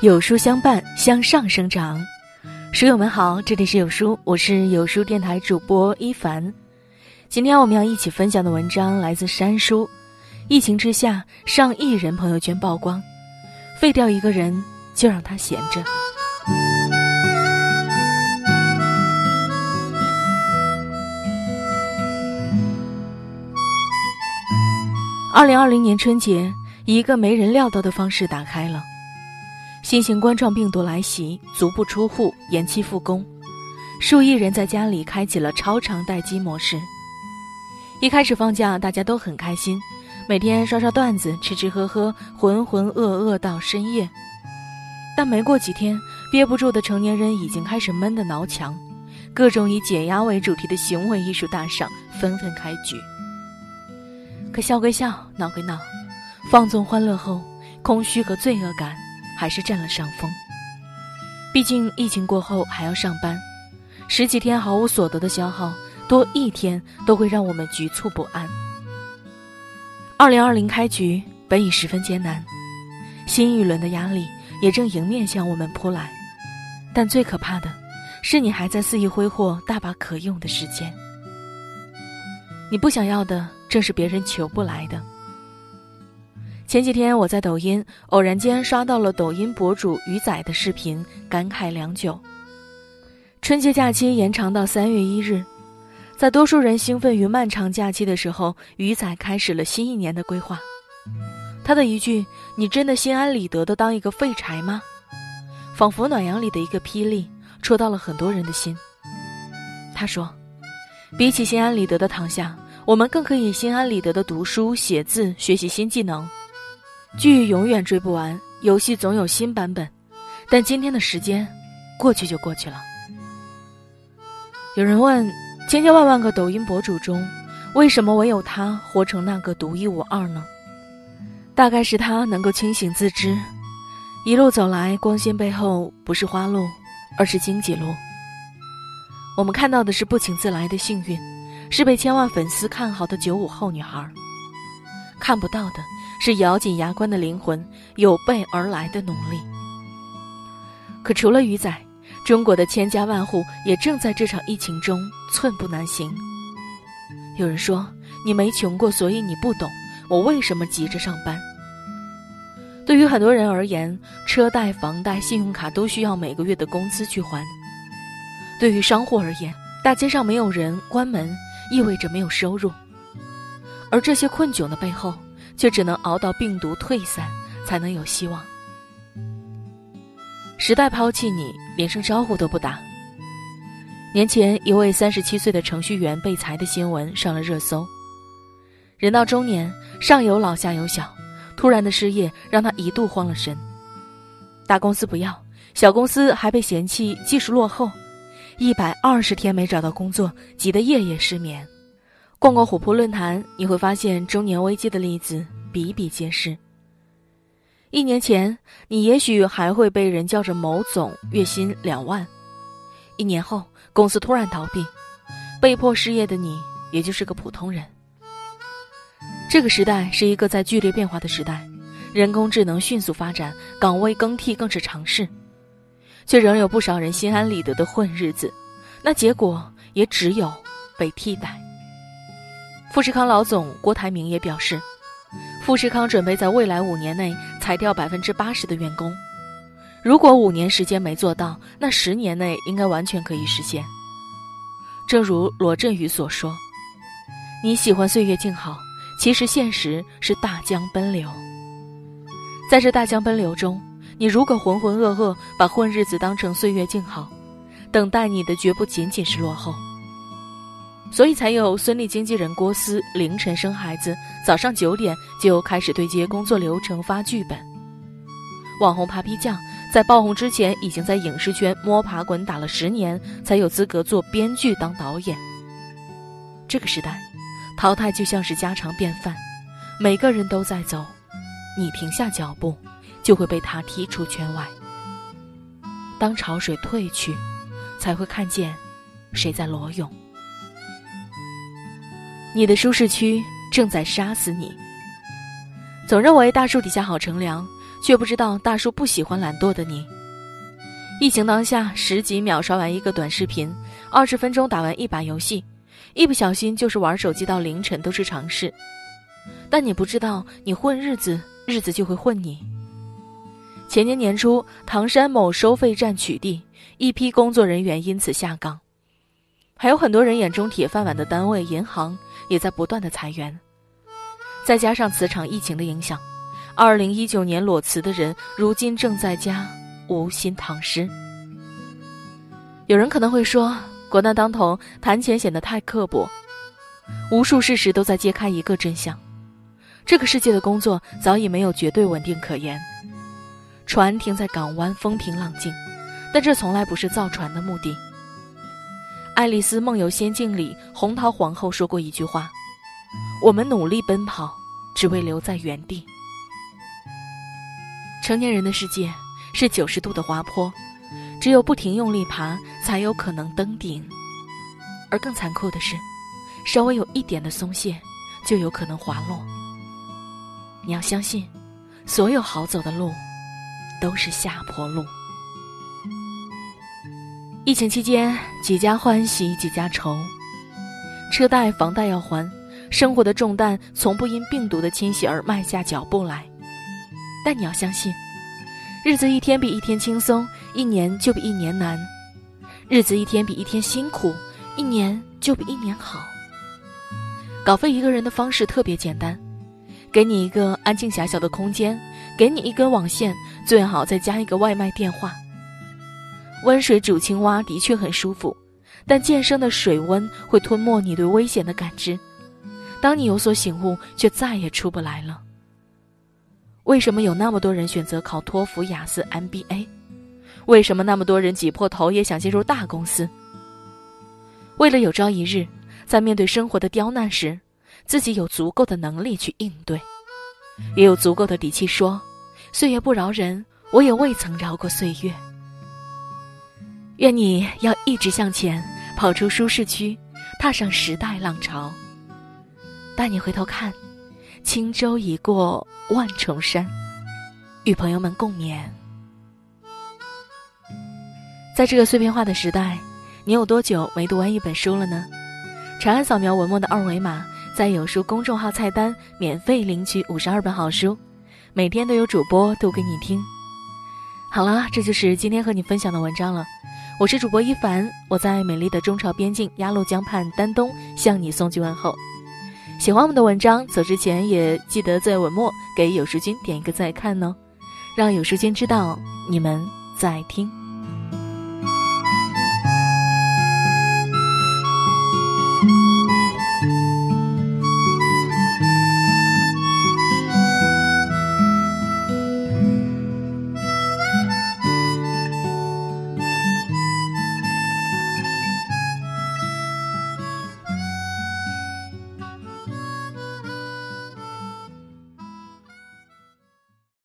有书相伴，向上生长。书友们好，这里是有书，我是有书电台主播一凡。今天我们要一起分享的文章来自山书。疫情之下，上亿人朋友圈曝光，废掉一个人就让他闲着。二零二零年春节，以一个没人料到的方式打开了。新型冠状病毒来袭，足不出户，延期复工，数亿人在家里开启了超长待机模式。一开始放假，大家都很开心，每天刷刷段子，吃吃喝喝，浑浑噩噩到深夜。但没过几天，憋不住的成年人已经开始闷得挠墙，各种以解压为主题的行为艺术大赏纷纷开局。可笑归笑，闹归闹，放纵欢乐后，空虚和罪恶感。还是占了上风。毕竟疫情过后还要上班，十几天毫无所得的消耗，多一天都会让我们局促不安。二零二零开局本已十分艰难，新一轮的压力也正迎面向我们扑来。但最可怕的，是你还在肆意挥霍大把可用的时间。你不想要的，正是别人求不来的。前几天我在抖音偶然间刷到了抖音博主鱼仔的视频，感慨良久。春节假期延长到三月一日，在多数人兴奋于漫长假期的时候，鱼仔开始了新一年的规划。他的一句“你真的心安理得的当一个废柴吗？”仿佛暖阳里的一个霹雳，戳到了很多人的心。他说：“比起心安理得的躺下，我们更可以心安理得的读书、写字、学习新技能。”剧永远追不完，游戏总有新版本，但今天的时间过去就过去了。有人问：千千万万个抖音博主中，为什么唯有他活成那个独一无二呢？大概是他能够清醒自知，一路走来，光鲜背后不是花路，而是荆棘路。我们看到的是不请自来的幸运，是被千万粉丝看好的九五后女孩，看不到的。是咬紧牙关的灵魂，有备而来的努力。可除了鱼仔，中国的千家万户也正在这场疫情中寸步难行。有人说：“你没穷过，所以你不懂我为什么急着上班。”对于很多人而言，车贷、房贷、信用卡都需要每个月的工资去还。对于商户而言，大街上没有人，关门意味着没有收入。而这些困窘的背后，却只能熬到病毒退散，才能有希望。时代抛弃你，连声招呼都不打。年前，一位三十七岁的程序员被裁的新闻上了热搜。人到中年，上有老下有小，突然的失业让他一度慌了神。大公司不要，小公司还被嫌弃技术落后，一百二十天没找到工作，急得夜夜失眠。逛逛虎扑论坛，你会发现中年危机的例子比比皆是。一年前，你也许还会被人叫着某总，月薪两万；一年后，公司突然倒闭，被迫失业的你，也就是个普通人。这个时代是一个在剧烈变化的时代，人工智能迅速发展，岗位更替更是常事，却仍有不少人心安理得的混日子，那结果也只有被替代。富士康老总郭台铭也表示，富士康准备在未来五年内裁掉百分之八十的员工。如果五年时间没做到，那十年内应该完全可以实现。正如罗振宇所说：“你喜欢岁月静好，其实现实是大江奔流。在这大江奔流中，你如果浑浑噩噩把混日子当成岁月静好，等待你的绝不仅仅是落后。”所以才有孙俪经纪人郭思凌晨生孩子，早上九点就开始对接工作流程、发剧本。网红 Papi 酱在爆红之前，已经在影视圈摸爬滚打了十年，才有资格做编剧当导演。这个时代，淘汰就像是家常便饭，每个人都在走，你停下脚步，就会被他踢出圈外。当潮水退去，才会看见谁在裸泳。你的舒适区正在杀死你。总认为大树底下好乘凉，却不知道大树不喜欢懒惰的你。疫情当下，十几秒刷完一个短视频，二十分钟打完一把游戏，一不小心就是玩手机到凌晨都是常事。但你不知道，你混日子，日子就会混你。前年年初，唐山某收费站取缔，一批工作人员因此下岗，还有很多人眼中铁饭碗的单位、银行也在不断的裁员。再加上此场疫情的影响，二零一九年裸辞的人，如今正在家无心躺尸。有人可能会说，国难当头，谈钱显得太刻薄。无数事实都在揭开一个真相。这个世界的工作早已没有绝对稳定可言，船停在港湾，风平浪静，但这从来不是造船的目的。《爱丽丝梦游仙境》里，红桃皇后说过一句话：“我们努力奔跑，只为留在原地。”成年人的世界是九十度的滑坡，只有不停用力爬，才有可能登顶。而更残酷的是，稍微有一点的松懈，就有可能滑落。你要相信，所有好走的路，都是下坡路。疫情期间，几家欢喜几家愁，车贷、房贷要还，生活的重担从不因病毒的侵袭而慢下脚步来。但你要相信，日子一天比一天轻松，一年就比一年难；日子一天比一天辛苦，一年就比一年好。搞废一个人的方式特别简单。给你一个安静狭小的空间，给你一根网线，最好再加一个外卖电话。温水煮青蛙的确很舒服，但渐升的水温会吞没你对危险的感知。当你有所醒悟，却再也出不来了。为什么有那么多人选择考托福、雅思、MBA？为什么那么多人挤破头也想进入大公司？为了有朝一日，在面对生活的刁难时。自己有足够的能力去应对，也有足够的底气说：“岁月不饶人，我也未曾饶过岁月。”愿你要一直向前，跑出舒适区，踏上时代浪潮。带你回头看，轻舟已过万重山，与朋友们共勉。在这个碎片化的时代，你有多久没读完一本书了呢？长按扫描文末的二维码。在有书公众号菜单免费领取五十二本好书，每天都有主播读给你听。好了，这就是今天和你分享的文章了。我是主播一凡，我在美丽的中朝边境鸭绿江畔丹东向你送去问候。喜欢我们的文章，走之前也记得在文末给有书君点一个再看哦，让有书君知道你们在听。